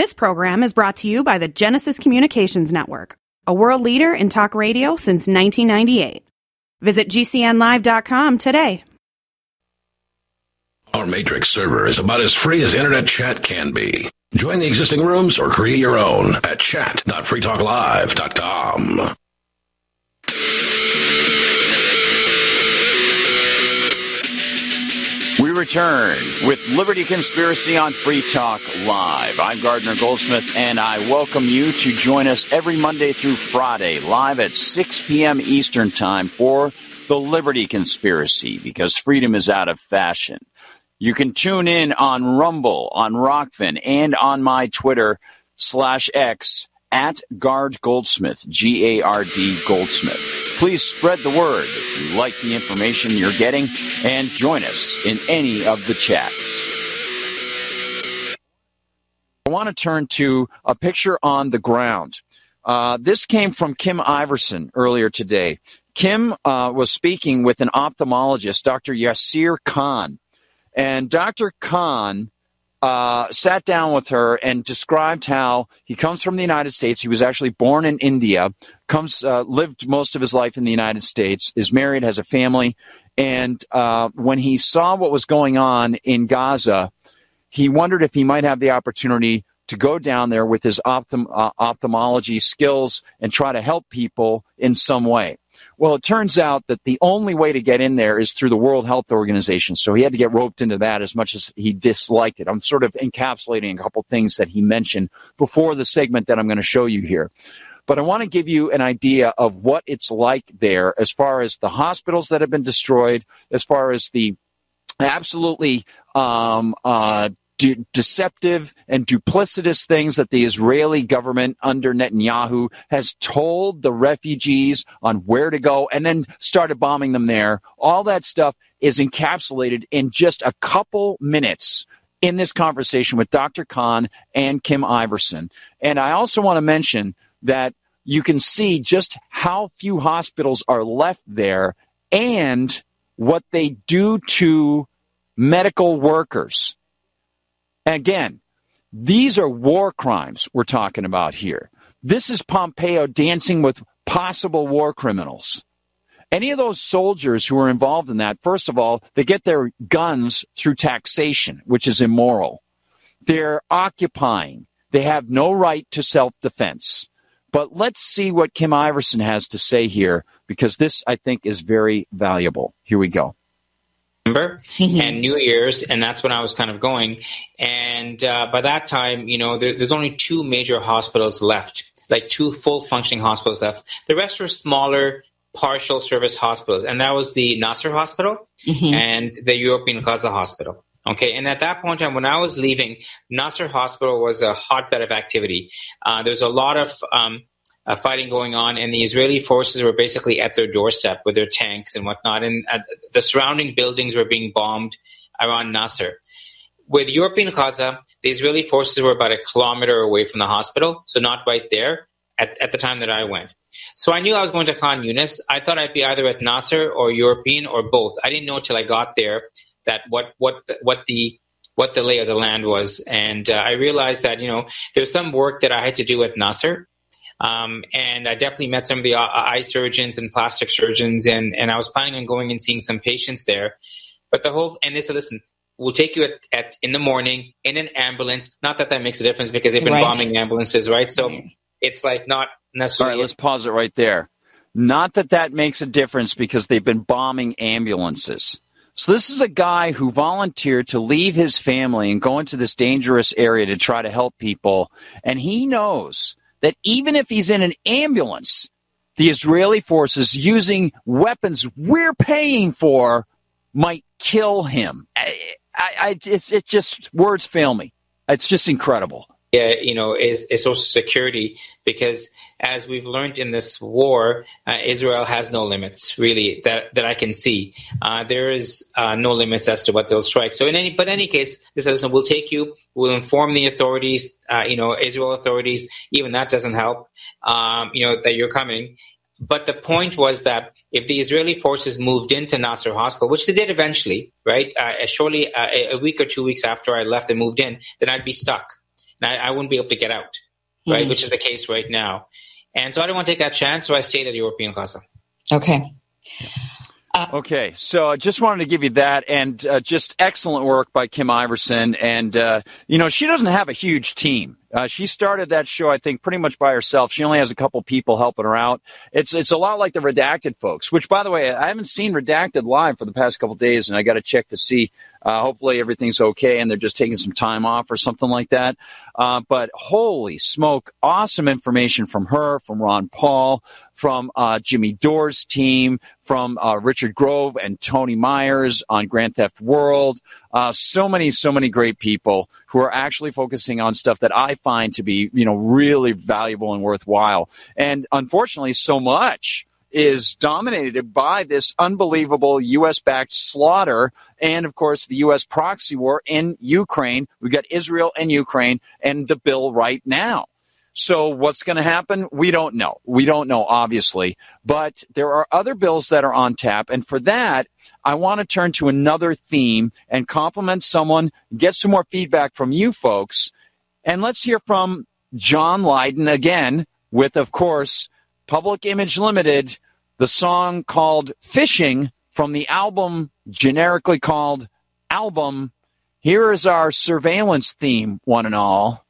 This program is brought to you by the Genesis Communications Network, a world leader in talk radio since 1998. Visit GCNlive.com today. Our Matrix server is about as free as internet chat can be. Join the existing rooms or create your own at chat.freetalklive.com. return with Liberty Conspiracy on Free Talk Live. I'm Gardner Goldsmith, and I welcome you to join us every Monday through Friday, live at 6 p.m. Eastern Time for the Liberty Conspiracy, because freedom is out of fashion. You can tune in on Rumble, on Rokfin, and on my Twitter slash X at Gard Goldsmith, G A R D Goldsmith. Please spread the word if you like the information you're getting and join us in any of the chats. I want to turn to a picture on the ground. Uh, this came from Kim Iverson earlier today. Kim uh, was speaking with an ophthalmologist, Dr. Yasir Khan. And Dr. Khan uh, sat down with her and described how he comes from the United States. He was actually born in India, comes uh, lived most of his life in the United States, is married, has a family, and uh, when he saw what was going on in Gaza, he wondered if he might have the opportunity to go down there with his ophthalm- uh, ophthalmology skills and try to help people in some way. Well, it turns out that the only way to get in there is through the World Health Organization. So he had to get roped into that as much as he disliked it. I'm sort of encapsulating a couple things that he mentioned before the segment that I'm going to show you here. But I want to give you an idea of what it's like there as far as the hospitals that have been destroyed, as far as the absolutely um, uh, de- deceptive and duplicitous things that the Israeli government under Netanyahu has told the refugees on where to go and then started bombing them there. All that stuff is encapsulated in just a couple minutes in this conversation with Dr. Khan and Kim Iverson. And I also want to mention that you can see just how few hospitals are left there and what they do to medical workers. Again, these are war crimes we're talking about here. This is Pompeo dancing with possible war criminals. Any of those soldiers who are involved in that, first of all, they get their guns through taxation, which is immoral. They're occupying. They have no right to self defense. But let's see what Kim Iverson has to say here, because this, I think, is very valuable. Here we go. Mm-hmm. and New Year's, and that's when I was kind of going. And uh, by that time, you know, there, there's only two major hospitals left, like two full functioning hospitals left. The rest were smaller, partial service hospitals, and that was the Nasser Hospital mm-hmm. and the European Gaza Hospital. Okay, and at that point in time, when I was leaving, Nasser Hospital was a hotbed of activity. Uh, There's a lot of um, uh, fighting going on, and the Israeli forces were basically at their doorstep with their tanks and whatnot, and uh, the surrounding buildings were being bombed around Nasser. With European Gaza, the Israeli forces were about a kilometer away from the hospital, so not right there at, at the time that I went. So I knew I was going to Khan Yunis. I thought I'd be either at Nasser or European or both. I didn't know until I got there that what what what the what the lay of the land was, and uh, I realized that you know there's some work that I had to do at Nasser um, and I definitely met some of the uh, eye surgeons and plastic surgeons, and, and I was planning on going and seeing some patients there. But the whole, and they said, listen, we'll take you at, at in the morning in an ambulance. Not that that makes a difference because they've been right. bombing ambulances, right? So it's like not necessarily. All right, let's pause it right there. Not that that makes a difference because they've been bombing ambulances. So this is a guy who volunteered to leave his family and go into this dangerous area to try to help people, and he knows that even if he's in an ambulance, the Israeli forces using weapons we're paying for might kill him. I, I, it's, it just words fail me. It's just incredible. Yeah, you know, is, is social security because as we've learned in this war, uh, Israel has no limits really that, that I can see. Uh, there is uh, no limits as to what they'll strike. So in any, but in any case, they said, we'll take you, we'll inform the authorities, uh, you know, Israel authorities. Even that doesn't help, um, you know, that you're coming. But the point was that if the Israeli forces moved into Nasser Hospital, which they did eventually, right, uh, shortly uh, a week or two weeks after I left and moved in, then I'd be stuck and I, I wouldn't be able to get out, right? Mhm. Which is the case right now. And so I didn't want to take that chance, so I stayed at European Gaza. Okay. Okay, so I just wanted to give you that, and uh, just excellent work by Kim Iverson. And uh, you know, she doesn't have a huge team. Uh, she started that show, I think, pretty much by herself. She only has a couple people helping her out. It's it's a lot like the Redacted folks. Which, by the way, I haven't seen Redacted live for the past couple days, and I got to check to see. Uh, hopefully, everything's okay, and they're just taking some time off or something like that. Uh, but holy smoke, awesome information from her, from Ron Paul, from uh, Jimmy Dore's team, from uh, Richard Grove and Tony Myers on Grand Theft World. Uh, so many, so many great people who are actually focusing on stuff that I find to be, you know, really valuable and worthwhile. And unfortunately, so much is dominated by this unbelievable U.S. backed slaughter and, of course, the U.S. proxy war in Ukraine. We've got Israel and Ukraine and the bill right now. So, what's going to happen? We don't know. We don't know, obviously. But there are other bills that are on tap. And for that, I want to turn to another theme and compliment someone, get some more feedback from you folks. And let's hear from John Lydon again with, of course, Public Image Limited, the song called Fishing from the album generically called Album. Here is our surveillance theme, one and all.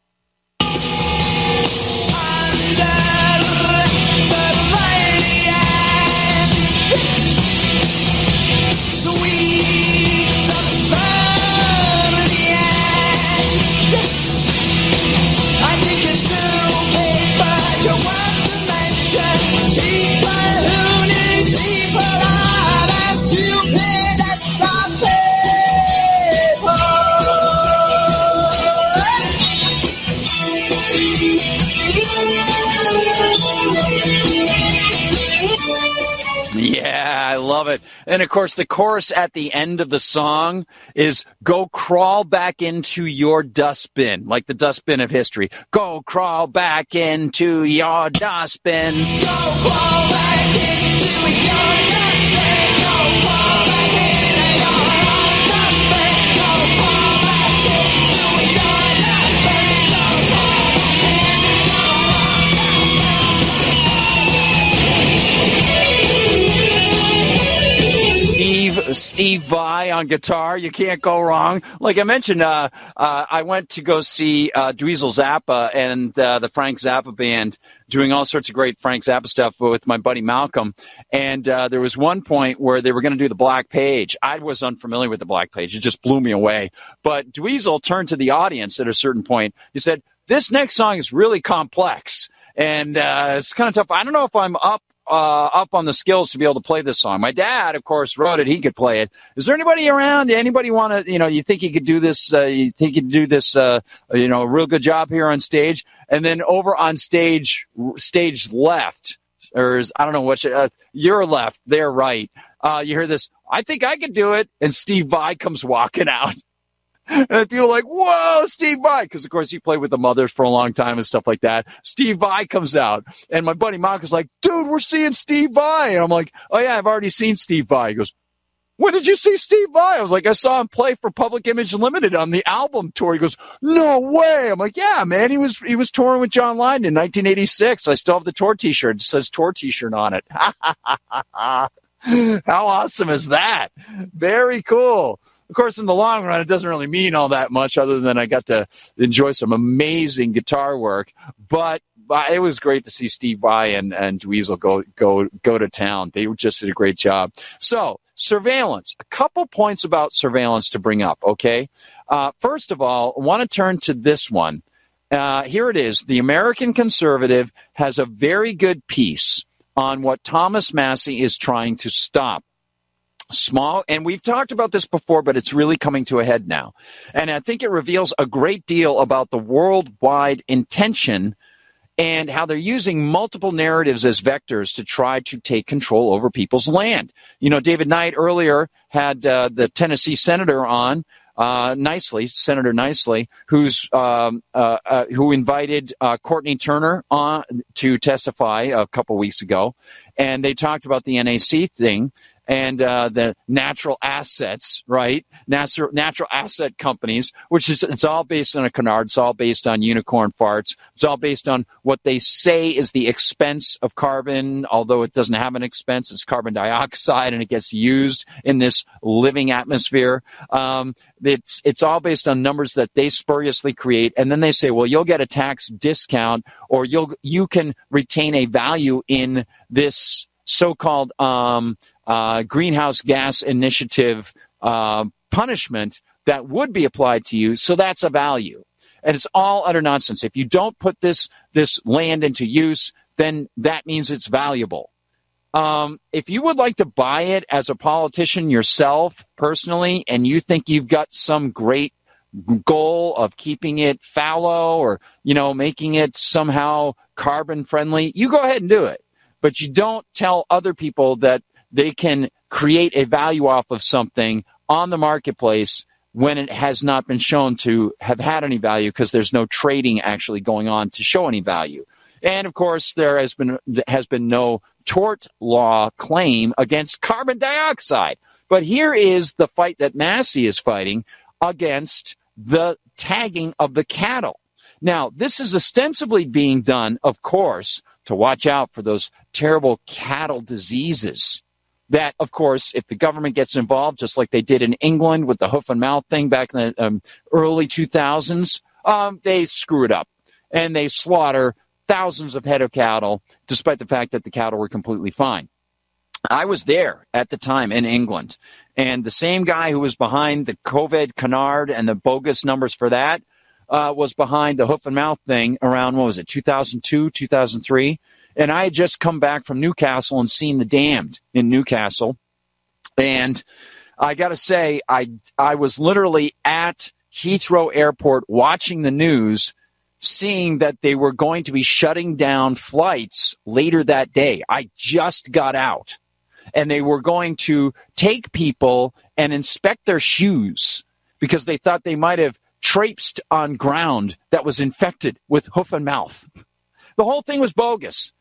And of course, the chorus at the end of the song is go crawl back into your dustbin, like the dustbin of history. Go crawl back into your dustbin. Go crawl back Steve Vai on guitar. You can't go wrong. Like I mentioned, uh, uh, I went to go see uh, Dweezil Zappa and uh, the Frank Zappa band doing all sorts of great Frank Zappa stuff with my buddy Malcolm. And uh, there was one point where they were going to do the Black Page. I was unfamiliar with the Black Page. It just blew me away. But Dweezil turned to the audience at a certain point. He said, "This next song is really complex." And uh, it's kind of tough. I don't know if I'm up uh, up on the skills to be able to play this song. My dad, of course, wrote it. He could play it. Is there anybody around? Anybody want to? You know, you think he could do this? Uh, you think he could do this? Uh, you know, a real good job here on stage. And then over on stage, stage left, or is, I don't know what uh, you're left, they're right. Uh, you hear this? I think I could do it. And Steve Vai comes walking out. And people like, whoa, Steve Vai. Because, of course, he played with the mothers for a long time and stuff like that. Steve Vai comes out. And my buddy Mark is like, dude, we're seeing Steve Vai. And I'm like, oh, yeah, I've already seen Steve Vai. He goes, when did you see Steve Vai? I was like, I saw him play for Public Image Limited on the album tour. He goes, No way. I'm like, Yeah, man. He was he was touring with John Lydon in 1986. I still have the tour T-shirt. It says tour T-shirt on it. How awesome is that? Very cool. Of course, in the long run, it doesn't really mean all that much, other than I got to enjoy some amazing guitar work. But it was great to see Steve Vai and and Dweezil go go go to town. They just did a great job. So surveillance. A couple points about surveillance to bring up. Okay, uh, first of all, I want to turn to this one. Uh, here it is. The American Conservative has a very good piece on what Thomas Massie is trying to stop small and we've talked about this before but it's really coming to a head now. And i think it reveals a great deal about the worldwide intention and how they're using multiple narratives as vectors to try to take control over people's land. You know david knight earlier had uh, the tennessee senator on uh, nicely, Senator Niceley, who's um, uh, uh, who invited uh, Courtney Turner on to testify a couple weeks ago, and they talked about the NAC thing, and uh, the natural assets, right? Natural natural asset companies, which is it's all based on a canard. It's all based on unicorn farts. It's all based on what they say is the expense of carbon, although it doesn't have an expense. It's carbon dioxide, and it gets used in this living atmosphere. Um, it's it's all based on numbers that they spuriously create, and then they say, well, you'll get a tax discount, or you'll you can retain a value in this so-called um, uh, greenhouse gas initiative uh, punishment that would be applied to you. So that's a value, and it's all utter nonsense. If you don't put this this land into use, then that means it's valuable. Um, if you would like to buy it as a politician yourself personally, and you think you've got some great goal of keeping it fallow or you know making it somehow carbon friendly, you go ahead and do it. But you don't tell other people that they can create a value off of something on the marketplace when it has not been shown to have had any value because there's no trading actually going on to show any value. And of course, there has been has been no tort law claim against carbon dioxide. But here is the fight that Massie is fighting against the tagging of the cattle. Now, this is ostensibly being done, of course, to watch out for those terrible cattle diseases. That, of course, if the government gets involved, just like they did in England with the hoof and mouth thing back in the um, early 2000s, um, they screw it up and they slaughter thousands of head of cattle, despite the fact that the cattle were completely fine. I was there at the time in England, and the same guy who was behind the COVID canard and the bogus numbers for that uh, was behind the hoof and mouth thing around, what was it, 2002, 2003? And I had just come back from Newcastle and seen the damned in Newcastle. And I got to say, I, I was literally at Heathrow Airport watching the news seeing that they were going to be shutting down flights later that day. I just got out. And they were going to take people and inspect their shoes because they thought they might have traipsed on ground that was infected with hoof and mouth. The whole thing was bogus.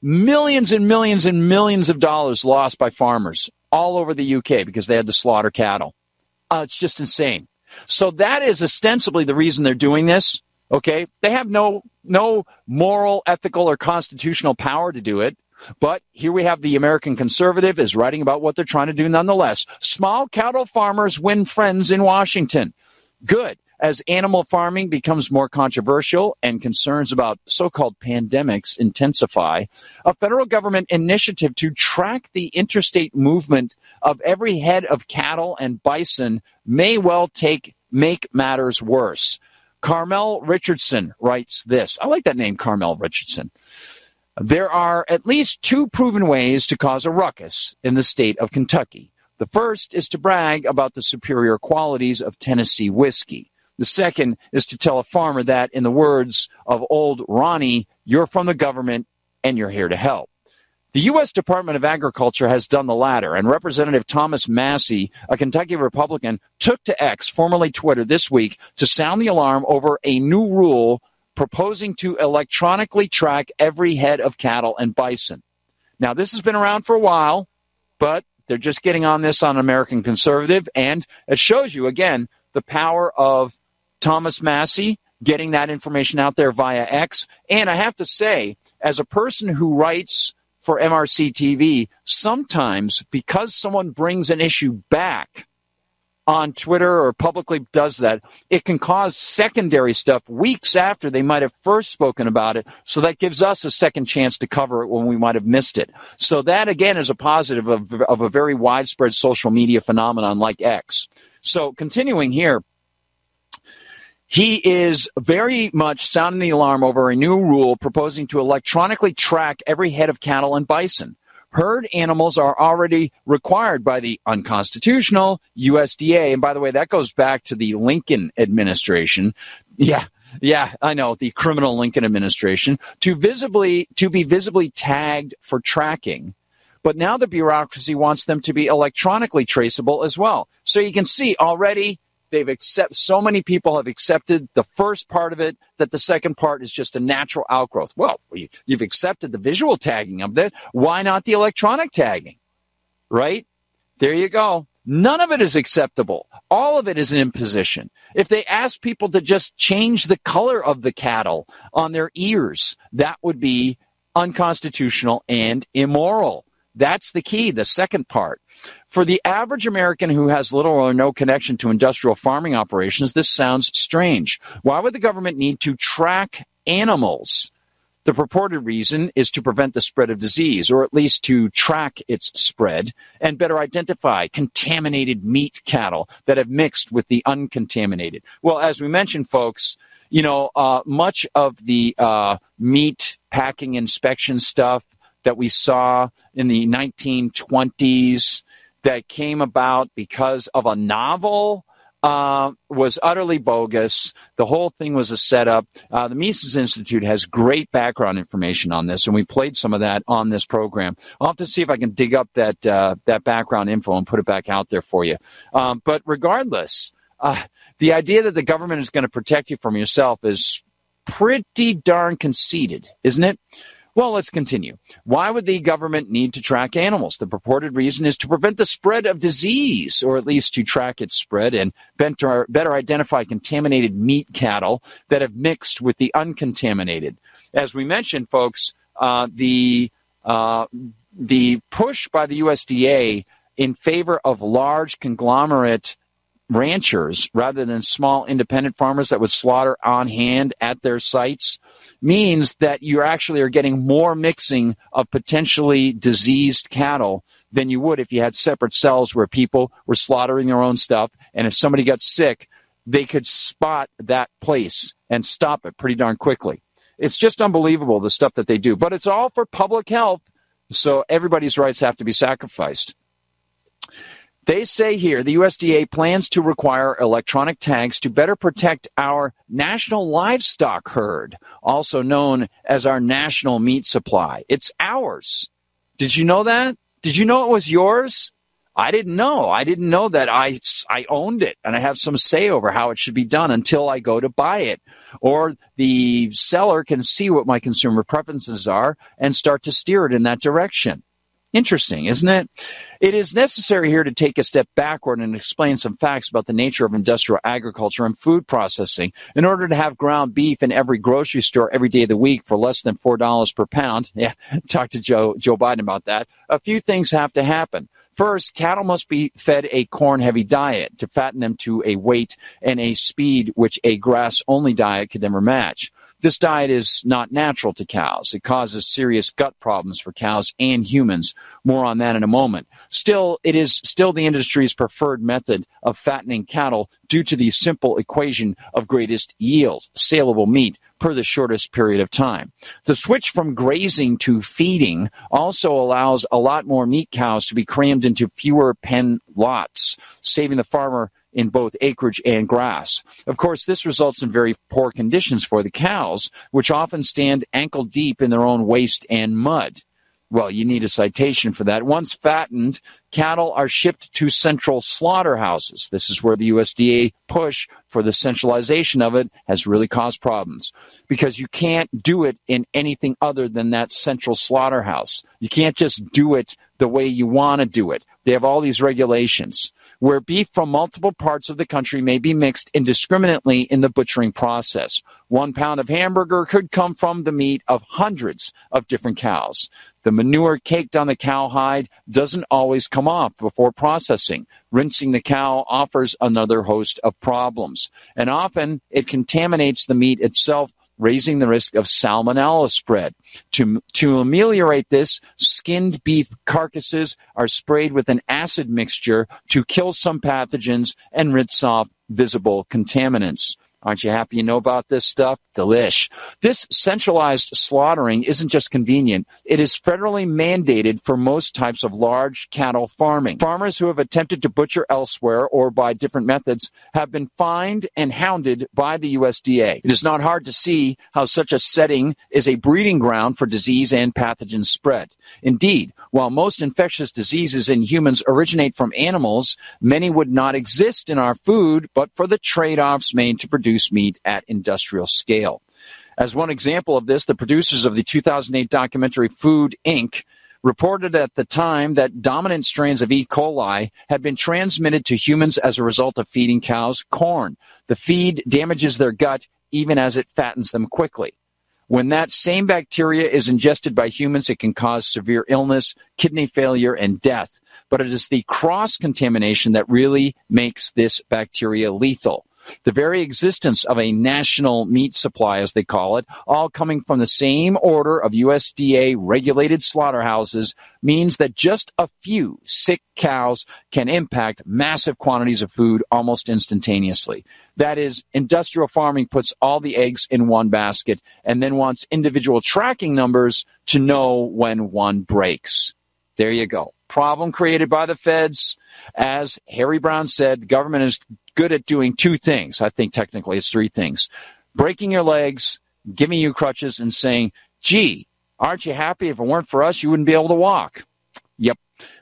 Millions and millions and millions of dollars lost by farmers all over the UK because they had to slaughter cattle. Uh, it's just insane. So that is ostensibly the reason they're doing this. Okay, they have no no moral, ethical, or constitutional power to do it. But here we have the American conservative is writing about what they're trying to do nonetheless. Small cattle farmers win friends in Washington. Good. As animal farming becomes more controversial and concerns about so called pandemics intensify, a federal government initiative to track the interstate movement of every head of cattle and bison may well take make matters worse. Carmel Richardson writes this. I like that name, Carmel Richardson. There are at least two proven ways to cause a ruckus in the state of Kentucky. The first is to brag about the superior qualities of Tennessee whiskey. The second is to tell a farmer that, in the words of old Ronnie, you're from the government and you're here to help. The U.S. Department of Agriculture has done the latter, and Representative Thomas Massie, a Kentucky Republican, took to X, formerly Twitter, this week to sound the alarm over a new rule proposing to electronically track every head of cattle and bison. Now, this has been around for a while, but they're just getting on this on American Conservative, and it shows you, again, the power of Thomas Massie getting that information out there via X. And I have to say, as a person who writes for MRC TV, sometimes because someone brings an issue back on Twitter or publicly does that, it can cause secondary stuff weeks after they might have first spoken about it. So that gives us a second chance to cover it when we might have missed it. So that again is a positive of, of a very widespread social media phenomenon like X. So continuing here, he is very much sounding the alarm over a new rule proposing to electronically track every head of cattle and bison. Herd animals are already required by the unconstitutional USDA. And by the way, that goes back to the Lincoln administration. Yeah, yeah, I know the criminal Lincoln administration to visibly to be visibly tagged for tracking. But now the bureaucracy wants them to be electronically traceable as well. So you can see already they've accept so many people have accepted the first part of it that the second part is just a natural outgrowth. Well, you've accepted the visual tagging of it. Why not the electronic tagging? Right? There you go. None of it is acceptable. All of it is an imposition. If they ask people to just change the color of the cattle on their ears, that would be unconstitutional and immoral. That's the key, the second part. For the average American who has little or no connection to industrial farming operations, this sounds strange. Why would the government need to track animals? The purported reason is to prevent the spread of disease, or at least to track its spread and better identify contaminated meat cattle that have mixed with the uncontaminated. Well, as we mentioned, folks, you know, uh, much of the uh, meat packing inspection stuff that we saw in the 1920s that came about because of a novel uh, was utterly bogus. The whole thing was a setup. Uh, the Mises Institute has great background information on this, and we played some of that on this program. I'll have to see if I can dig up that uh, that background info and put it back out there for you. Um, but regardless, uh, the idea that the government is going to protect you from yourself is pretty darn conceited, isn't it? Well, let's continue. Why would the government need to track animals? The purported reason is to prevent the spread of disease, or at least to track its spread and better, identify contaminated meat cattle that have mixed with the uncontaminated. As we mentioned, folks, uh, the uh, the push by the USDA in favor of large conglomerate ranchers rather than small independent farmers that would slaughter on hand at their sites means that you actually are getting more mixing of potentially diseased cattle than you would if you had separate cells where people were slaughtering their own stuff. And if somebody got sick they could spot that place and stop it pretty darn quickly. It's just unbelievable the stuff that they do. But it's all for public health so everybody's rights have to be sacrificed they say here the USDA plans to require electronic tags to better protect our national livestock herd, also known as our national meat supply. It's ours. Did you know that? Did you know it was yours? I didn't know. I didn't know that I, I owned it and I have some say over how it should be done until I go to buy it. Or the seller can see what my consumer preferences are and start to steer it in that direction. Interesting, isn't it? It is necessary here to take a step backward and explain some facts about the nature of industrial agriculture and food processing. In order to have ground beef in every grocery store every day of the week for less than $4 per pound, yeah, talk to Joe, Joe Biden about that, a few things have to happen. First, cattle must be fed a corn heavy diet to fatten them to a weight and a speed which a grass only diet could never match. This diet is not natural to cows. It causes serious gut problems for cows and humans. More on that in a moment. Still, it is still the industry's preferred method of fattening cattle due to the simple equation of greatest yield, saleable meat, per the shortest period of time. The switch from grazing to feeding also allows a lot more meat cows to be crammed into fewer pen lots, saving the farmer in both acreage and grass. Of course, this results in very poor conditions for the cows, which often stand ankle deep in their own waste and mud. Well, you need a citation for that. Once fattened, cattle are shipped to central slaughterhouses. This is where the USDA push for the centralization of it has really caused problems because you can't do it in anything other than that central slaughterhouse. You can't just do it the way you want to do it. They have all these regulations where beef from multiple parts of the country may be mixed indiscriminately in the butchering process. One pound of hamburger could come from the meat of hundreds of different cows. The manure caked on the cowhide doesn't always come off before processing. Rinsing the cow offers another host of problems. And often it contaminates the meat itself raising the risk of salmonella spread. To, to ameliorate this, skinned beef carcasses are sprayed with an acid mixture to kill some pathogens and rinse off visible contaminants. Aren't you happy you know about this stuff? Delish. This centralized slaughtering isn't just convenient, it is federally mandated for most types of large cattle farming. Farmers who have attempted to butcher elsewhere or by different methods have been fined and hounded by the USDA. It is not hard to see how such a setting is a breeding ground for disease and pathogen spread. Indeed, while most infectious diseases in humans originate from animals, many would not exist in our food but for the trade offs made to produce meat at industrial scale. As one example of this, the producers of the 2008 documentary Food Inc. reported at the time that dominant strains of E. coli had been transmitted to humans as a result of feeding cows corn. The feed damages their gut even as it fattens them quickly. When that same bacteria is ingested by humans, it can cause severe illness, kidney failure, and death. But it is the cross contamination that really makes this bacteria lethal the very existence of a national meat supply, as they call it, all coming from the same order of USDA regulated slaughterhouses, means that just a few sick cows can impact massive quantities of food almost instantaneously. That is, industrial farming puts all the eggs in one basket and then wants individual tracking numbers to know when one breaks. There you go. Problem created by the feds. As Harry Browne said, government is good at doing two things. I think technically it's three things breaking your legs, giving you crutches, and saying, gee, aren't you happy? If it weren't for us, you wouldn't be able to walk. Yep.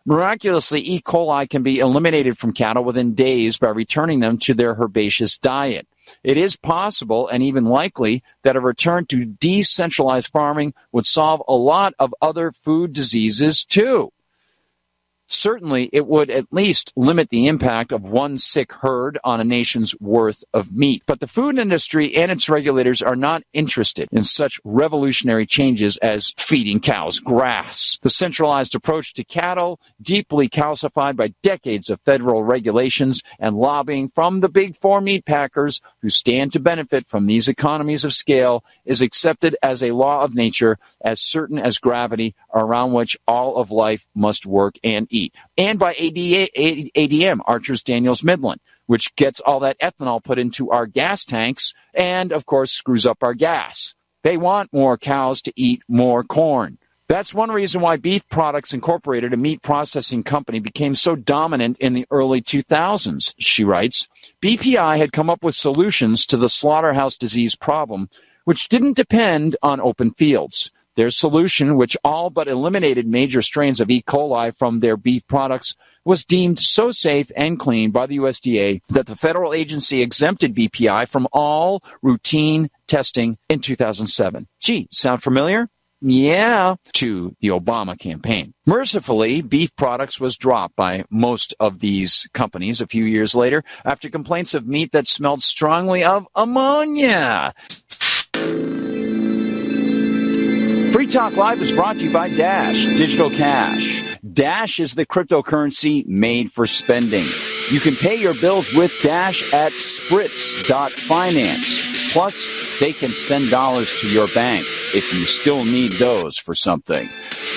Miraculously, E. coli can be eliminated from cattle within days by returning them to their herbaceous diet. It is possible and even likely that a return to decentralized farming would solve a lot of other food diseases too certainly it would at least limit the impact of one sick herd on a nation's worth of meat. But the food industry and its regulators are not interested in such revolutionary changes as feeding cows grass. The centralized approach to cattle, deeply calcified by decades of federal regulations and lobbying from the big four meat packers who stand to benefit from these economies of scale, is accepted as a law of nature as certain as gravity around which all of life must work and And by ADM, Archer's Daniels Midland, which gets all that ethanol put into our gas tanks and, of course, screws up our gas. They want more cows to eat more corn. That's one reason why Beef Products Incorporated, a meat processing company, became so dominant in the early 2000s, she writes. BPI had come up with solutions to the slaughterhouse disease problem, which didn't depend on open fields. Their solution, which all but eliminated major strains of E. coli from their beef products, was deemed so safe and clean by the USDA that the federal agency exempted BPI from all routine testing in 2007. Gee, sound familiar? Yeah, to the Obama campaign. Mercifully, beef products was dropped by most of these companies a few years later after complaints of meat that smelled strongly of ammonia. Talk Live is brought to you by Dash Digital Cash. Dash is the cryptocurrency made for spending. You can pay your bills with Dash at spritz.finance. Plus, they can send dollars to your bank if you still need those for something.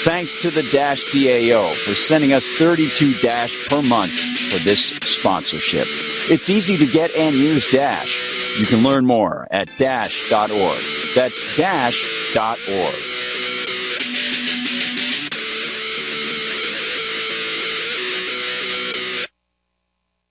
Thanks to the Dash DAO for sending us 32 Dash per month for this sponsorship. It's easy to get and use Dash. You can learn more at dash.org. That's dash.org.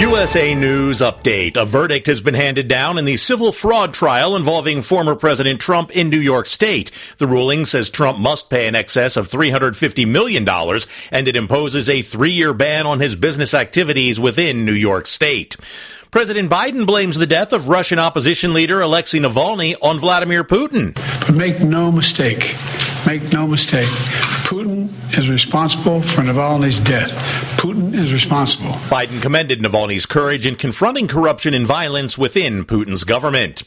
USA News Update. A verdict has been handed down in the civil fraud trial involving former President Trump in New York State. The ruling says Trump must pay in excess of $350 million, and it imposes a three year ban on his business activities within New York State. President Biden blames the death of Russian opposition leader Alexei Navalny on Vladimir Putin. But make no mistake, make no mistake, Putin is responsible for Navalny's death. Putin is responsible. Biden commended Navalny's courage in confronting corruption and violence within Putin's government.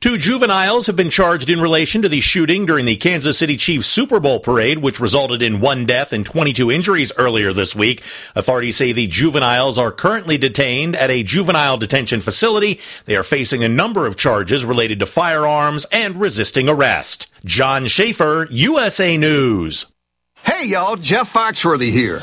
Two juveniles have been charged in relation to the shooting during the Kansas City Chiefs Super Bowl parade, which resulted in one death and 22 injuries earlier this week. Authorities say the juveniles are currently detained at a juvenile detention facility. They are facing a number of charges related to firearms and resisting arrest. John Schaefer, USA News. Hey, y'all, Jeff Foxworthy here.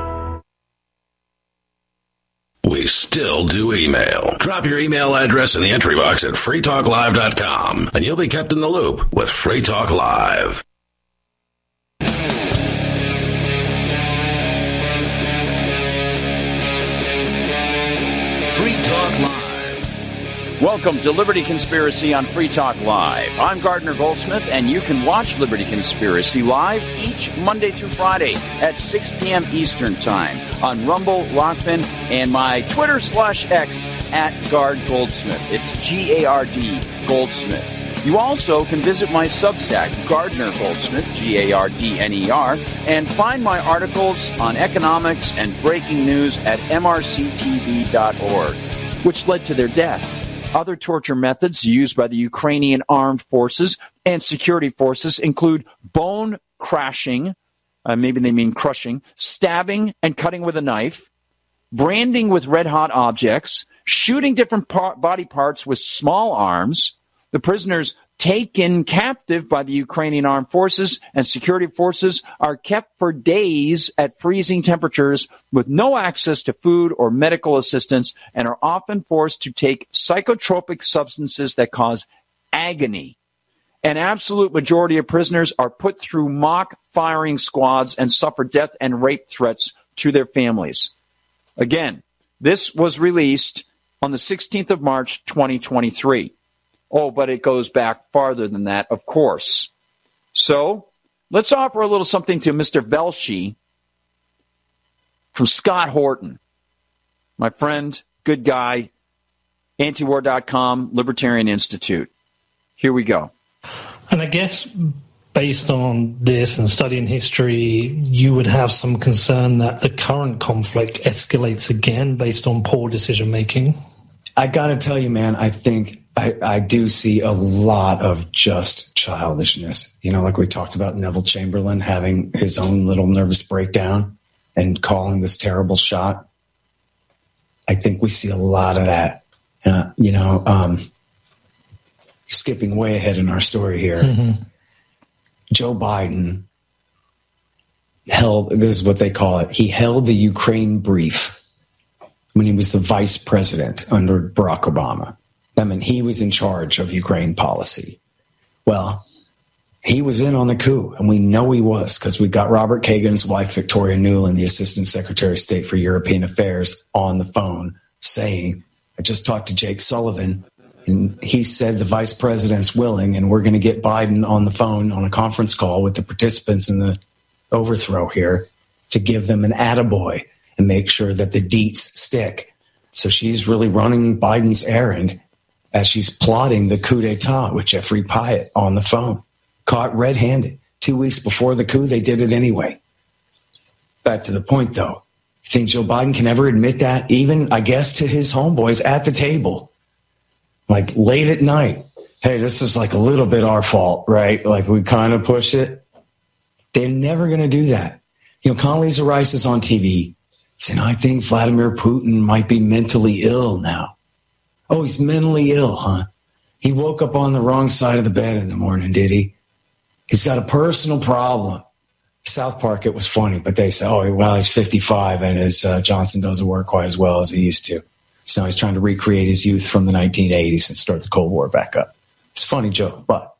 We still do email. Drop your email address in the entry box at freetalklive.com and you'll be kept in the loop with Free Talk Live. Free Talk Live. Welcome to Liberty Conspiracy on Free Talk Live. I'm Gardner Goldsmith, and you can watch Liberty Conspiracy live each Monday through Friday at 6 p.m. Eastern Time on Rumble, Rokfin, and my Twitter slash X at Gard Goldsmith. It's G A R D Goldsmith. You also can visit my Substack, Gardner Goldsmith, G A R D N E R, and find my articles on economics and breaking news at mrctv.org, which led to their death. Other torture methods used by the Ukrainian armed forces and security forces include bone crashing, uh, maybe they mean crushing, stabbing and cutting with a knife, branding with red hot objects, shooting different par- body parts with small arms. The prisoners taken captive by the Ukrainian armed forces and security forces are kept for days at freezing temperatures with no access to food or medical assistance and are often forced to take psychotropic substances that cause agony. An absolute majority of prisoners are put through mock firing squads and suffer death and rape threats to their families. Again, this was released on the 16th of March, 2023. Oh, but it goes back farther than that, of course. So let's offer a little something to Mr. Velshi from Scott Horton, my friend, good guy, antiwar.com, Libertarian Institute. Here we go. And I guess based on this and studying history, you would have some concern that the current conflict escalates again based on poor decision making. I got to tell you, man, I think I, I do see a lot of just childishness. You know, like we talked about Neville Chamberlain having his own little nervous breakdown and calling this terrible shot. I think we see a lot of that. Uh, you know, um, skipping way ahead in our story here. Mm-hmm. Joe Biden held, this is what they call it, he held the Ukraine brief when he was the vice president under Barack Obama. Mean, he was in charge of Ukraine policy. Well, he was in on the coup, and we know he was because we got Robert Kagan's wife, Victoria Nuland, the Assistant Secretary of State for European Affairs, on the phone saying, I just talked to Jake Sullivan, and he said the vice president's willing, and we're going to get Biden on the phone on a conference call with the participants in the overthrow here to give them an attaboy and make sure that the deets stick. So she's really running Biden's errand as she's plotting the coup d'etat with Geoffrey Pyatt on the phone, caught red handed. Two weeks before the coup, they did it anyway. Back to the point, though. Think Joe Biden can ever admit that, even, I guess, to his homeboys at the table? Like late at night. Hey, this is like a little bit our fault, right? Like we kind of push it. They're never going to do that. You know, Condoleezza Rice is on TV saying, I think Vladimir Putin might be mentally ill now. Oh, he's mentally ill, huh? He woke up on the wrong side of the bed in the morning, did he? He's got a personal problem. South Park, it was funny, but they say, oh, well, he's 55 and his uh, Johnson doesn't work quite as well as he used to. So now he's trying to recreate his youth from the 1980s and start the Cold War back up. It's a funny joke, but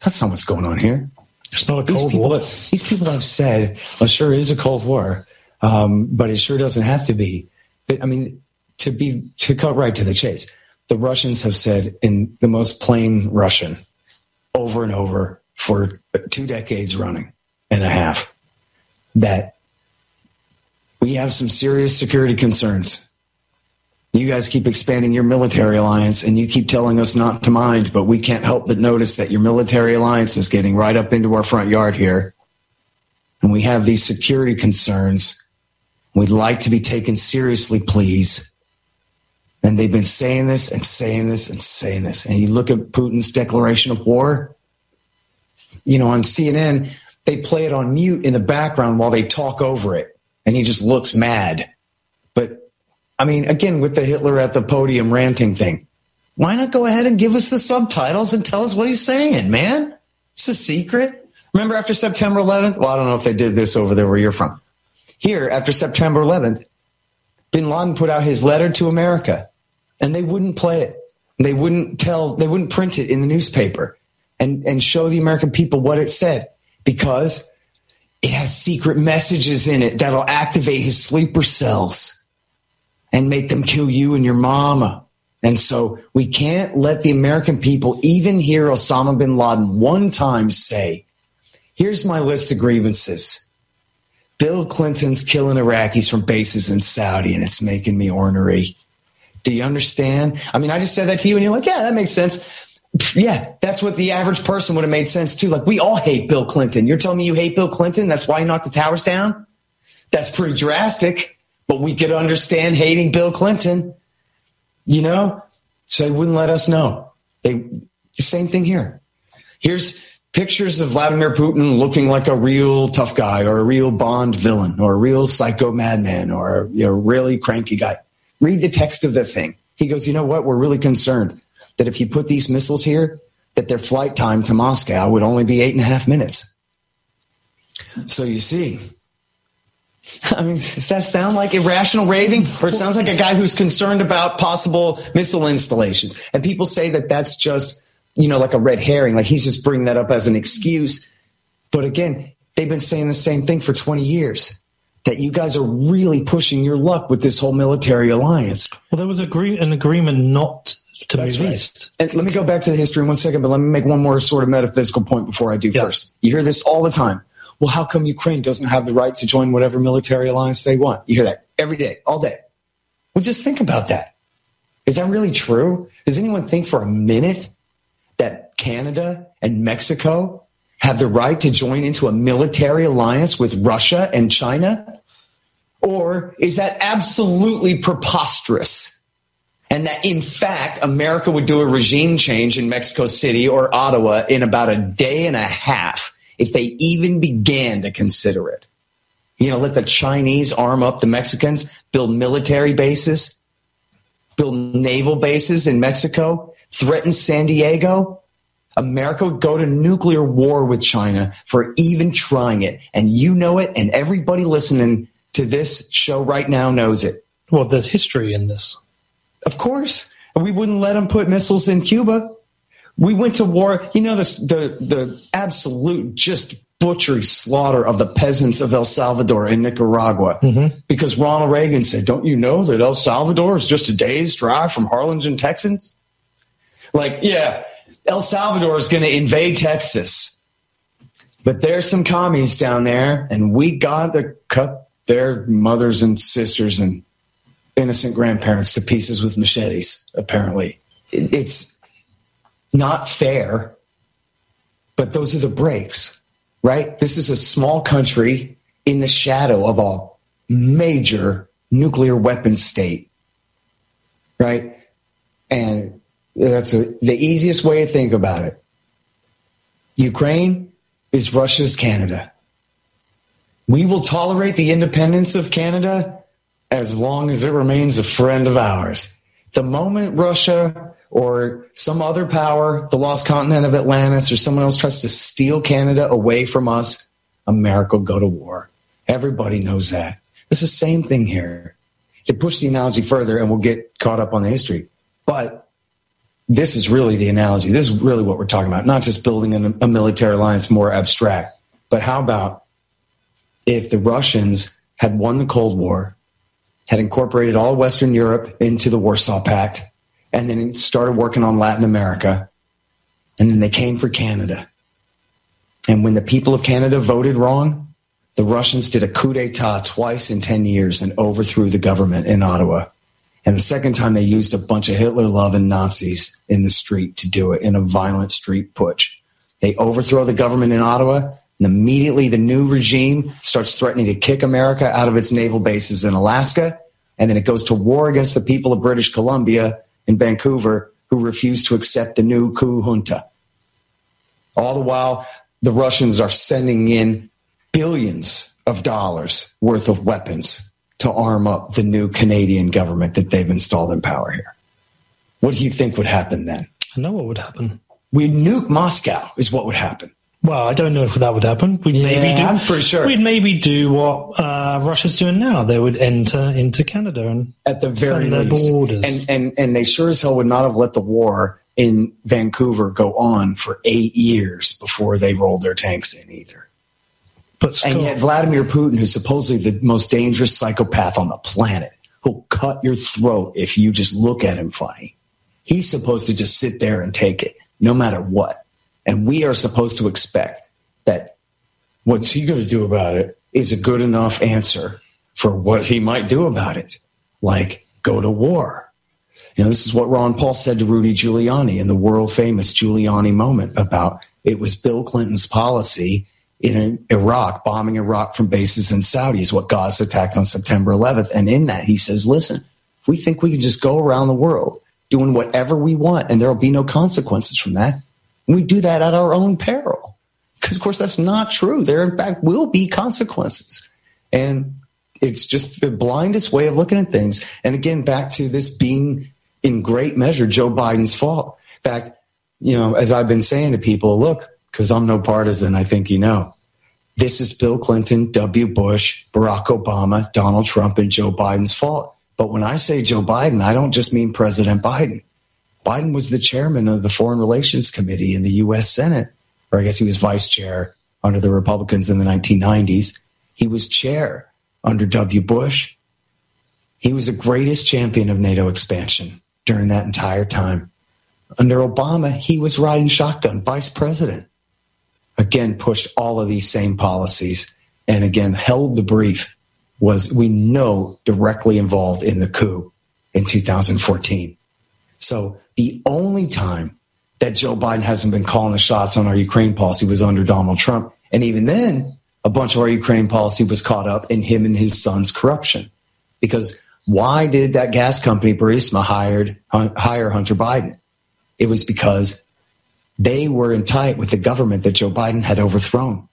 that's not what's going on here. It's not a these Cold people, War. These people have said, well, sure, it is a Cold War, um, but it sure doesn't have to be. But I mean, to be to cut right to the chase, the Russians have said in the most plain Russian over and over for two decades running and a half that we have some serious security concerns. You guys keep expanding your military alliance and you keep telling us not to mind, but we can't help but notice that your military alliance is getting right up into our front yard here. And we have these security concerns. We'd like to be taken seriously, please. And they've been saying this and saying this and saying this. And you look at Putin's declaration of war, you know, on CNN, they play it on mute in the background while they talk over it. And he just looks mad. But I mean, again, with the Hitler at the podium ranting thing, why not go ahead and give us the subtitles and tell us what he's saying, man? It's a secret. Remember after September 11th? Well, I don't know if they did this over there where you're from. Here, after September 11th, bin Laden put out his letter to America and they wouldn't play it. They wouldn't tell, they wouldn't print it in the newspaper and, and show the American people what it said because it has secret messages in it that'll activate his sleeper cells and make them kill you and your mama. And so we can't let the American people even hear Osama bin Laden one time say, here's my list of grievances. Bill Clinton's killing Iraqis from bases in Saudi and it's making me ornery. Do you understand? I mean, I just said that to you and you're like, yeah, that makes sense. Yeah, that's what the average person would have made sense too. Like, we all hate Bill Clinton. You're telling me you hate Bill Clinton? That's why you knocked the towers down? That's pretty drastic, but we could understand hating Bill Clinton, you know? So they wouldn't let us know. They, same thing here. Here's pictures of Vladimir Putin looking like a real tough guy or a real Bond villain or a real psycho madman or you know, really cranky guy. Read the text of the thing. He goes, you know what? We're really concerned that if you put these missiles here, that their flight time to Moscow would only be eight and a half minutes. So you see, I mean, does that sound like irrational raving? Or it sounds like a guy who's concerned about possible missile installations. And people say that that's just, you know, like a red herring. Like he's just bringing that up as an excuse. But again, they've been saying the same thing for 20 years that you guys are really pushing your luck with this whole military alliance. Well, there was agree- an agreement not to That's move right. east. And let me go back to the history in one second, but let me make one more sort of metaphysical point before I do first. You hear this all the time. Well, how come Ukraine doesn't have the right to join whatever military alliance they want? You hear that every day, all day. Well, just think about that. Is that really true? Does anyone think for a minute that Canada and Mexico have the right to join into a military alliance with Russia and China? Or is that absolutely preposterous? And that in fact, America would do a regime change in Mexico City or Ottawa in about a day and a half if they even began to consider it. You know, let the Chinese arm up the Mexicans, build military bases, build naval bases in Mexico, threaten San Diego. America would go to nuclear war with China for even trying it. And you know it, and everybody listening to this show right now knows it. Well, there's history in this. Of course. We wouldn't let them put missiles in Cuba. We went to war. You know, this, the, the absolute just butchery slaughter of the peasants of El Salvador in Nicaragua Mm-hmm. because Ronald Reagan said, Don't you know that El Salvador is just a day's drive from Harlingen, Texas? Like, yeah, El Salvador is going to invade Texas. But there's some commies down there, and we got to cut their mothers and sisters and innocent grandparents to pieces with machetes, apparently. It's not fair, but those are the breaks, right? This is a small country in the shadow of a major nuclear weapon state, right? And that's a, the easiest way to think about it. Ukraine is Russia's Canada. We will tolerate the independence of Canada as long as it remains a friend of ours. The moment Russia or some other power, the lost continent of Atlantis, or someone else tries to steal Canada away from us, America will go to war. Everybody knows that. It's the same thing here. To push the analogy further, and we'll get caught up on the history. But this is really the analogy. This is really what we're talking about, not just building a, a military alliance more abstract. But how about if the Russians had won the Cold War, had incorporated all Western Europe into the Warsaw Pact, and then started working on Latin America, and then they came for Canada. And when the people of Canada voted wrong, the Russians did a coup d'etat twice in 10 years and overthrew the government in Ottawa. And the second time they used a bunch of Hitler loving Nazis in the street to do it in a violent street putsch. They overthrow the government in Ottawa, and immediately the new regime starts threatening to kick America out of its naval bases in Alaska. And then it goes to war against the people of British Columbia in Vancouver who refuse to accept the new coup junta. All the while, the Russians are sending in billions of dollars worth of weapons to arm up the new Canadian government that they've installed in power here. What do you think would happen then? I know what would happen. We'd nuke Moscow, is what would happen. Well, I don't know if that would happen. We'd maybe do. I'm pretty sure. We'd maybe do what uh, Russia's doing now. They would enter into Canada and At the very least. borders. And, and, and they sure as hell would not have let the war in Vancouver go on for eight years before they rolled their tanks in either. But Scott, And yet, Vladimir Putin, who's supposedly the most dangerous psychopath on the planet, who'll cut your throat if you just look at him funny, he's supposed to just sit there and take it, no matter what. And we are supposed to expect that what's he going to do about it is a good enough answer for what he might do about it, like go to war. You know, this is what Ron Paul said to Rudy Giuliani in the world famous Giuliani moment about it was Bill Clinton's policy in Iraq, bombing Iraq from bases in Saudi is what us attacked on September 11th. And in that, he says, listen, if we think we can just go around the world doing whatever we want and there'll be no consequences from that, we do that at our own peril. Because, of course, that's not true. There, in fact, will be consequences. And it's just the blindest way of looking at things. And again, back to this being in great measure Joe Biden's fault. In fact, you know, as I've been saying to people, look, because I'm no partisan, I think you know, this is Bill Clinton, W. Bush, Barack Obama, Donald Trump, and Joe Biden's fault. But when I say Joe Biden, I don't just mean President Biden. Biden was the chairman of the Foreign Relations Committee in the U.S. Senate, or I guess he was vice chair under the Republicans in the 1990s. He was chair under W. Bush. He was the greatest champion of NATO expansion during that entire time. Under Obama, he was riding shotgun, vice president. Again, pushed all of these same policies and again held the brief, was we know directly involved in the coup in 2014. So the only time that Joe Biden hasn't been calling the shots on our Ukraine policy was under Donald Trump. And even then, a bunch of our Ukraine policy was caught up in him and his son's corruption. Because why did that gas company Burisma hired hire Hunter Biden? It was because they were in tight with the government that Joe Biden had overthrown.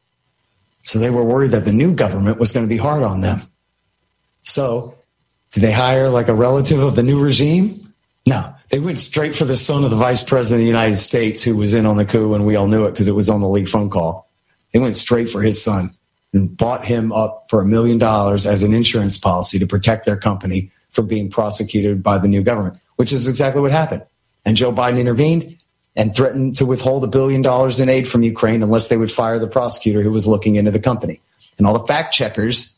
So they were worried that the new government was going to be hard on them. So did they hire like a relative of the new regime? No, they went straight for the son of the vice president of the United States who was in on the coup, and we all knew it because it was on the lead phone call. They went straight for his son and bought him up for a million dollars as an insurance policy to protect their company from being prosecuted by the new government, which is exactly what happened. And Joe Biden intervened and threatened to withhold a billion dollars in aid from Ukraine unless they would fire the prosecutor who was looking into the company. And all the fact checkers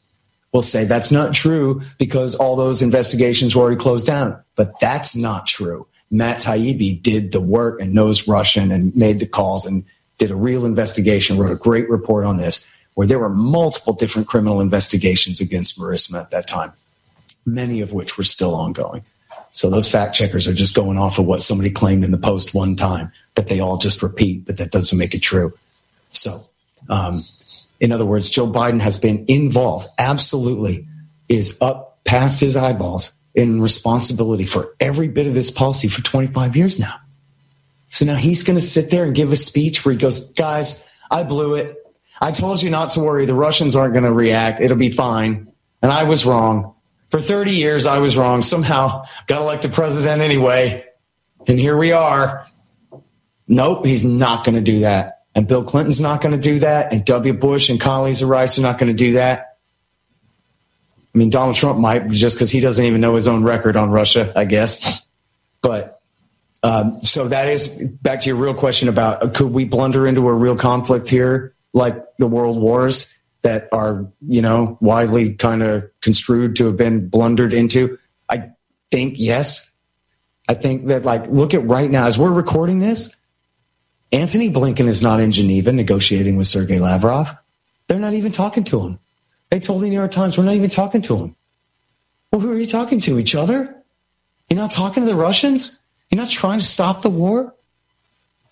will say that's not true because all those investigations were already closed down. But that's not true. Matt Taibbi did the work and knows Russian and made the calls and did a real investigation, wrote a great report on this, where there were multiple different criminal investigations against Burisma at that time, many of which were still ongoing. So those fact checkers are just going off of what somebody claimed in the post one time that they all just repeat, but that doesn't make it true. So, um, in other words, Joe Biden has been involved, absolutely, is up past his eyeballs in responsibility for every bit of this policy for 25 years now. So now he's going to sit there and give a speech where he goes, guys, I blew it. I told you not to worry. The Russians aren't going to react. It'll be fine. And I was wrong. For 30 years, I was wrong. Somehow got elected president anyway. And here we are. Nope, he's not going to do that. And Bill Clinton's not going to do that. And W. Bush and Condoleezza Rice are not going to do that. I mean, Donald Trump might just because he doesn't even know his own record on Russia, I guess. But um, so that is back to your real question about uh, could we blunder into a real conflict here, like the world wars? That are, you know, widely kind of construed to have been blundered into? I think yes. I think that, like, look at right now, as we're recording this, Antony Blinken is not in Geneva negotiating with Sergei Lavrov. They're not even talking to him. They told the New York Times, we're not even talking to him. Well, who are you talking to? Each other? You're not talking to the Russians? You're not trying to stop the war?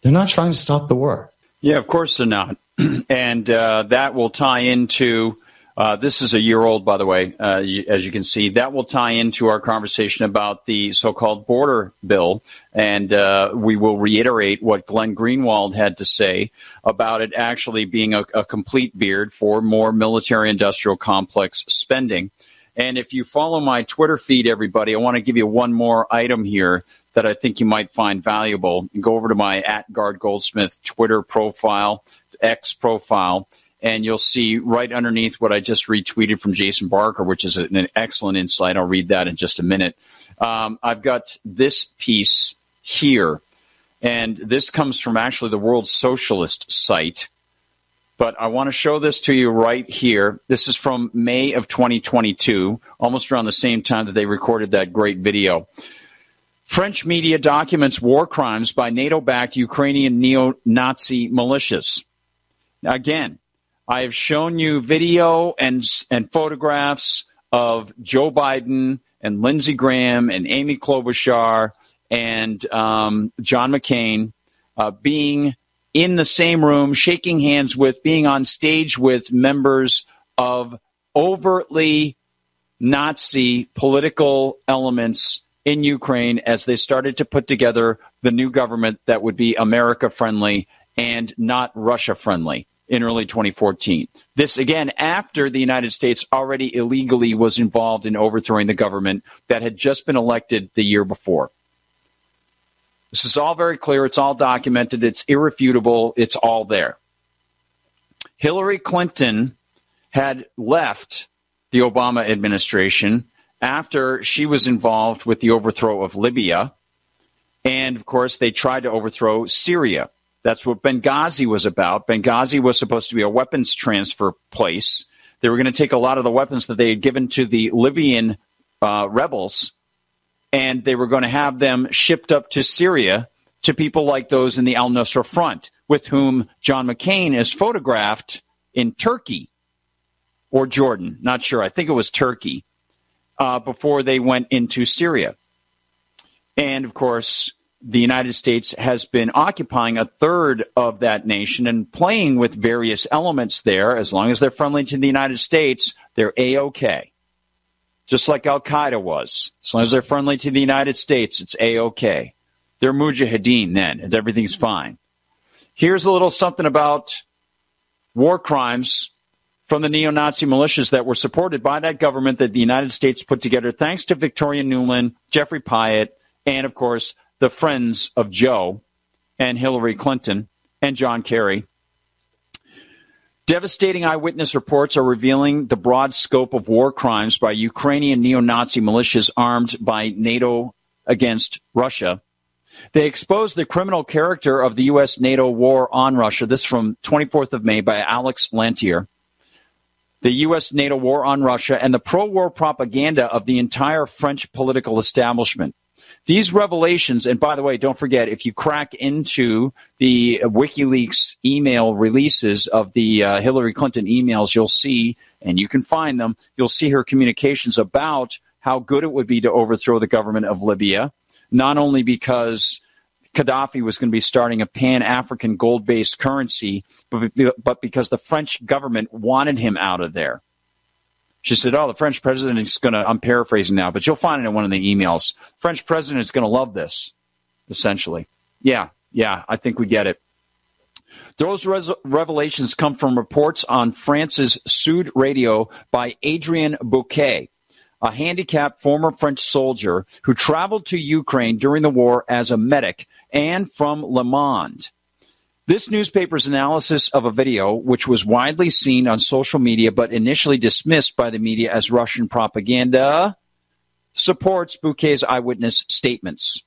They're not trying to stop the war. Yeah, of course they're not. and uh, that will tie into. Uh, this is a year old, by the way, uh, as you can see. That will tie into our conversation about the so called border bill. And uh, we will reiterate what Glenn Greenwald had to say about it actually being a, a complete beard for more military industrial complex spending. And if you follow my Twitter feed, everybody, I want to give you one more item here that I think you might find valuable. Go over to my at Gard Goldsmith Twitter profile. X profile, and you'll see right underneath what I just retweeted from Jason Barker, which is an excellent insight. I'll read that in just a minute. Um, I've got this piece here, and this comes from actually the World Socialist site. But I want to show this to you right here. This is from May of 2022, almost around the same time that they recorded that great video. French media documents war crimes by NATO backed Ukrainian neo Nazi militias. Again, I have shown you video and and photographs of Joe Biden and Lindsey Graham and Amy Klobuchar and um, John McCain uh, being in the same room, shaking hands with, being on stage with members of overtly Nazi political elements in Ukraine as they started to put together the new government that would be America friendly and not Russia friendly in early 2014. This again after the United States already illegally was involved in overthrowing the government that had just been elected the year before. This is all very clear. It's all documented. It's irrefutable. It's all there. Hillary Clinton had left the Obama administration after she was involved with the overthrow of Libya. And of course, they tried to overthrow Syria. That's what Benghazi was about. Benghazi was supposed to be a weapons transfer place. They were going to take a lot of the weapons that they had given to the Libyan uh, rebels, and they were going to have them shipped up to Syria to people like those in the Al Nusra Front, with whom John McCain is photographed in Turkey or Jordan. Not sure. I think it was Turkey uh, before they went into Syria. And of course, the United States has been occupying a third of that nation and playing with various elements there. As long as they're friendly to the United States, they're A OK. Just like Al Qaeda was. As long as they're friendly to the United States, it's A OK. They're mujahideen then, and everything's fine. Here's a little something about war crimes from the neo Nazi militias that were supported by that government that the United States put together, thanks to Victoria Nuland, Geoffrey Pyatt, and of course, the friends of Joe and Hillary Clinton and John Kerry. Devastating eyewitness reports are revealing the broad scope of war crimes by Ukrainian neo Nazi militias armed by NATO against Russia. They expose the criminal character of the U.S. NATO war on Russia. This from 24th of May by Alex Lantier. The U.S. NATO war on Russia and the pro war propaganda of the entire French political establishment. These revelations, and by the way, don't forget, if you crack into the WikiLeaks email releases of the uh, Hillary Clinton emails, you'll see, and you can find them, you'll see her communications about how good it would be to overthrow the government of Libya, not only because Gaddafi was going to be starting a pan African gold based currency, but, but because the French government wanted him out of there. She said, Oh, the French president is going to, I'm paraphrasing now, but you'll find it in one of the emails. French president is going to love this, essentially. Yeah, yeah, I think we get it. Those res- revelations come from reports on France's Sud Radio by Adrien Bocquet, a handicapped former French soldier who traveled to Ukraine during the war as a medic, and from Le Monde. This newspaper's analysis of a video, which was widely seen on social media but initially dismissed by the media as Russian propaganda, supports Bocquet's eyewitness statements.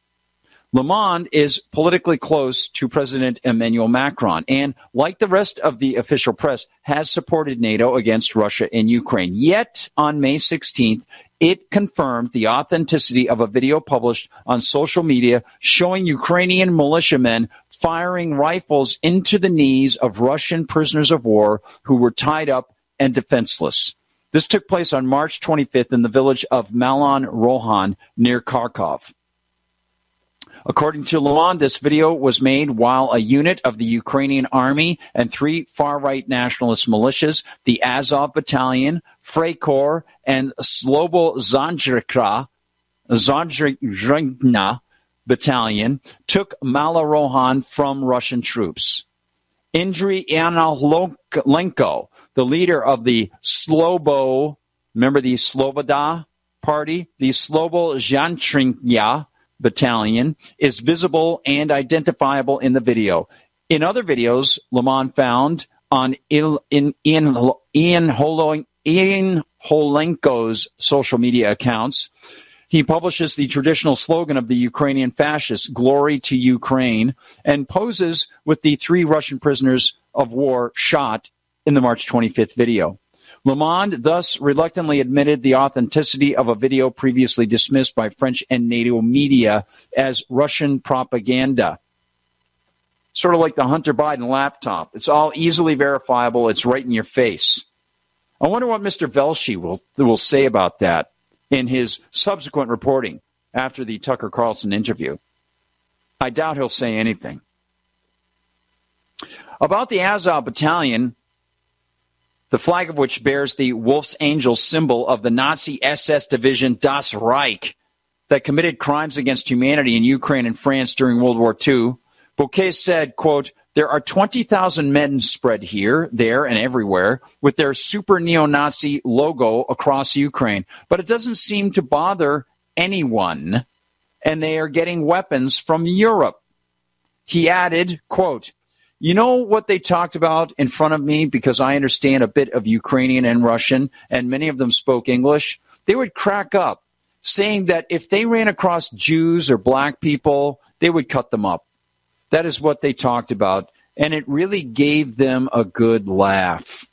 Le Monde is politically close to President Emmanuel Macron and, like the rest of the official press, has supported NATO against Russia in Ukraine. Yet, on May 16th, it confirmed the authenticity of a video published on social media showing Ukrainian militiamen firing rifles into the knees of Russian prisoners of war who were tied up and defenseless. This took place on March 25th in the village of Malon Rohan near Kharkov. According to Le this video was made while a unit of the Ukrainian army and three far right nationalist militias, the Azov Battalion, Freikorps, and Slobo Zandrina, Battalion took Malorohan from Russian troops. Indri Yanolenko, the leader of the Slobo, remember the Sloboda party, the Slobo Zhantrinya Battalion, is visible and identifiable in the video. In other videos, Le Monde found on in, in, Ian, Ian, Ian Holenko's social media accounts, he publishes the traditional slogan of the Ukrainian fascists, Glory to Ukraine, and poses with the three Russian prisoners of war shot in the March 25th video. Le Monde thus reluctantly admitted the authenticity of a video previously dismissed by French and NATO media as Russian propaganda. Sort of like the Hunter Biden laptop. It's all easily verifiable, it's right in your face. I wonder what Mr. Velshi will, will say about that in his subsequent reporting after the Tucker Carlson interview. I doubt he'll say anything. About the Azov Battalion, the flag of which bears the Wolfsangel symbol of the Nazi SS division Das Reich that committed crimes against humanity in Ukraine and France during World War II, Bocquet said, quote, there are 20,000 men spread here, there, and everywhere with their super neo Nazi logo across Ukraine. But it doesn't seem to bother anyone, and they are getting weapons from Europe. He added, quote, you know what they talked about in front of me because I understand a bit of Ukrainian and Russian, and many of them spoke English? They would crack up, saying that if they ran across Jews or black people, they would cut them up. That is what they talked about, and it really gave them a good laugh.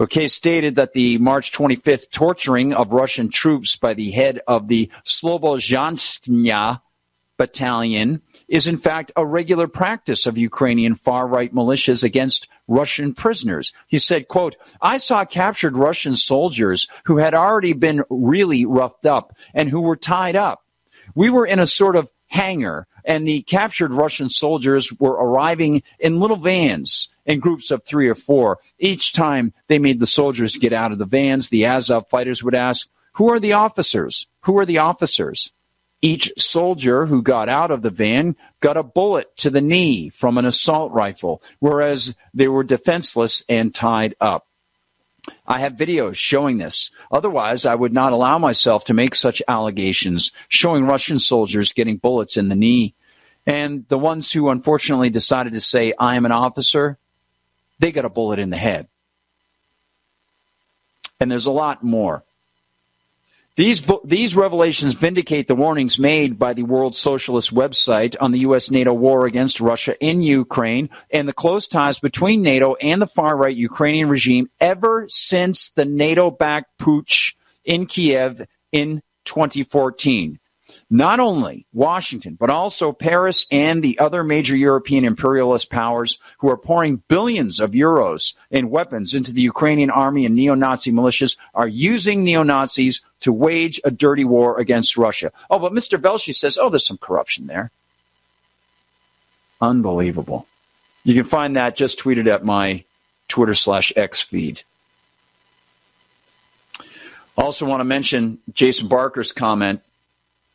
Bocquet stated that the March 25th torturing of Russian troops by the head of the Slobozhanskaya battalion is in fact a regular practice of Ukrainian far-right militias against Russian prisoners. He said, quote, I saw captured Russian soldiers who had already been really roughed up and who were tied up. We were in a sort of hangar and the captured Russian soldiers were arriving in little vans in groups of three or four. Each time they made the soldiers get out of the vans, the Azov fighters would ask, Who are the officers? Who are the officers? Each soldier who got out of the van got a bullet to the knee from an assault rifle, whereas they were defenseless and tied up. I have videos showing this. Otherwise, I would not allow myself to make such allegations showing Russian soldiers getting bullets in the knee. And the ones who unfortunately decided to say, I am an officer, they got a bullet in the head. And there's a lot more. These, these revelations vindicate the warnings made by the World Socialist website on the U.S. NATO war against Russia in Ukraine and the close ties between NATO and the far right Ukrainian regime ever since the NATO backed putsch in Kiev in 2014. Not only Washington, but also Paris and the other major European imperialist powers who are pouring billions of euros in weapons into the Ukrainian army and neo Nazi militias are using neo Nazis to wage a dirty war against Russia. Oh, but Mr. Velshi says, oh, there's some corruption there. Unbelievable. You can find that just tweeted at my Twitter slash X feed. Also, want to mention Jason Barker's comment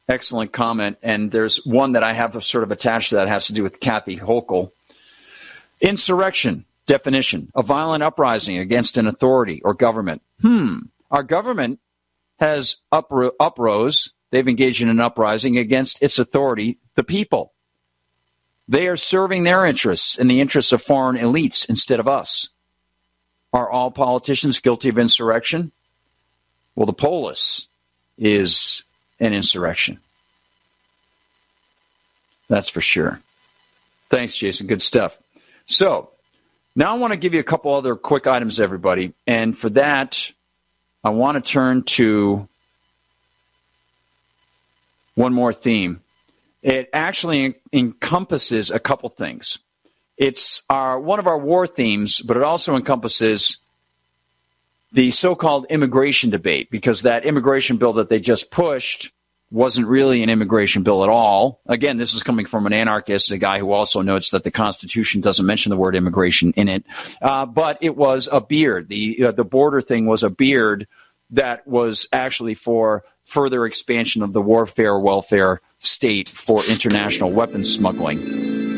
Excellent comment. And there's one that I have sort of attached to that has to do with Kathy Hochul. Insurrection definition a violent uprising against an authority or government. Hmm. Our government has upro- uprose, they've engaged in an uprising against its authority, the people. They are serving their interests and the interests of foreign elites instead of us. Are all politicians guilty of insurrection? Well, the polis is an insurrection. That's for sure. Thanks, Jason. Good stuff. So, now I want to give you a couple other quick items, everybody. And for that, I want to turn to one more theme. It actually encompasses a couple things. It's our one of our war themes, but it also encompasses the so-called immigration debate because that immigration bill that they just pushed wasn't really an immigration bill at all. Again, this is coming from an anarchist, a guy who also notes that the Constitution doesn't mention the word immigration in it. Uh, but it was a beard. The uh, the border thing was a beard that was actually for further expansion of the warfare welfare state for international weapons smuggling.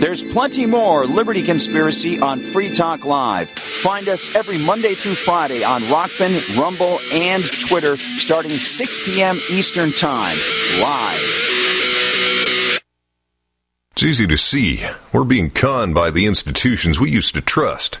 There's plenty more Liberty Conspiracy on Free Talk Live. Find us every Monday through Friday on Rokfin, Rumble, and Twitter starting 6 p.m. Eastern Time. Live. It's easy to see. We're being conned by the institutions we used to trust.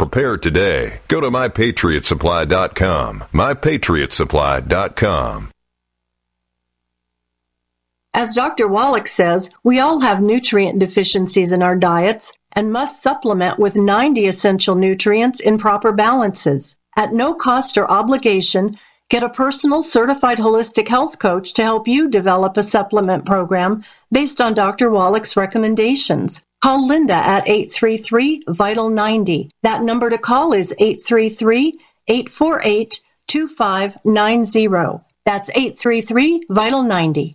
Prepare today. Go to mypatriotsupply.com. Mypatriotsupply.com. As Dr. Wallach says, we all have nutrient deficiencies in our diets and must supplement with 90 essential nutrients in proper balances. At no cost or obligation, Get a personal certified holistic health coach to help you develop a supplement program based on Dr. Wallach's recommendations. Call Linda at 833 Vital 90. That number to call is 833 848 2590. That's 833 Vital 90.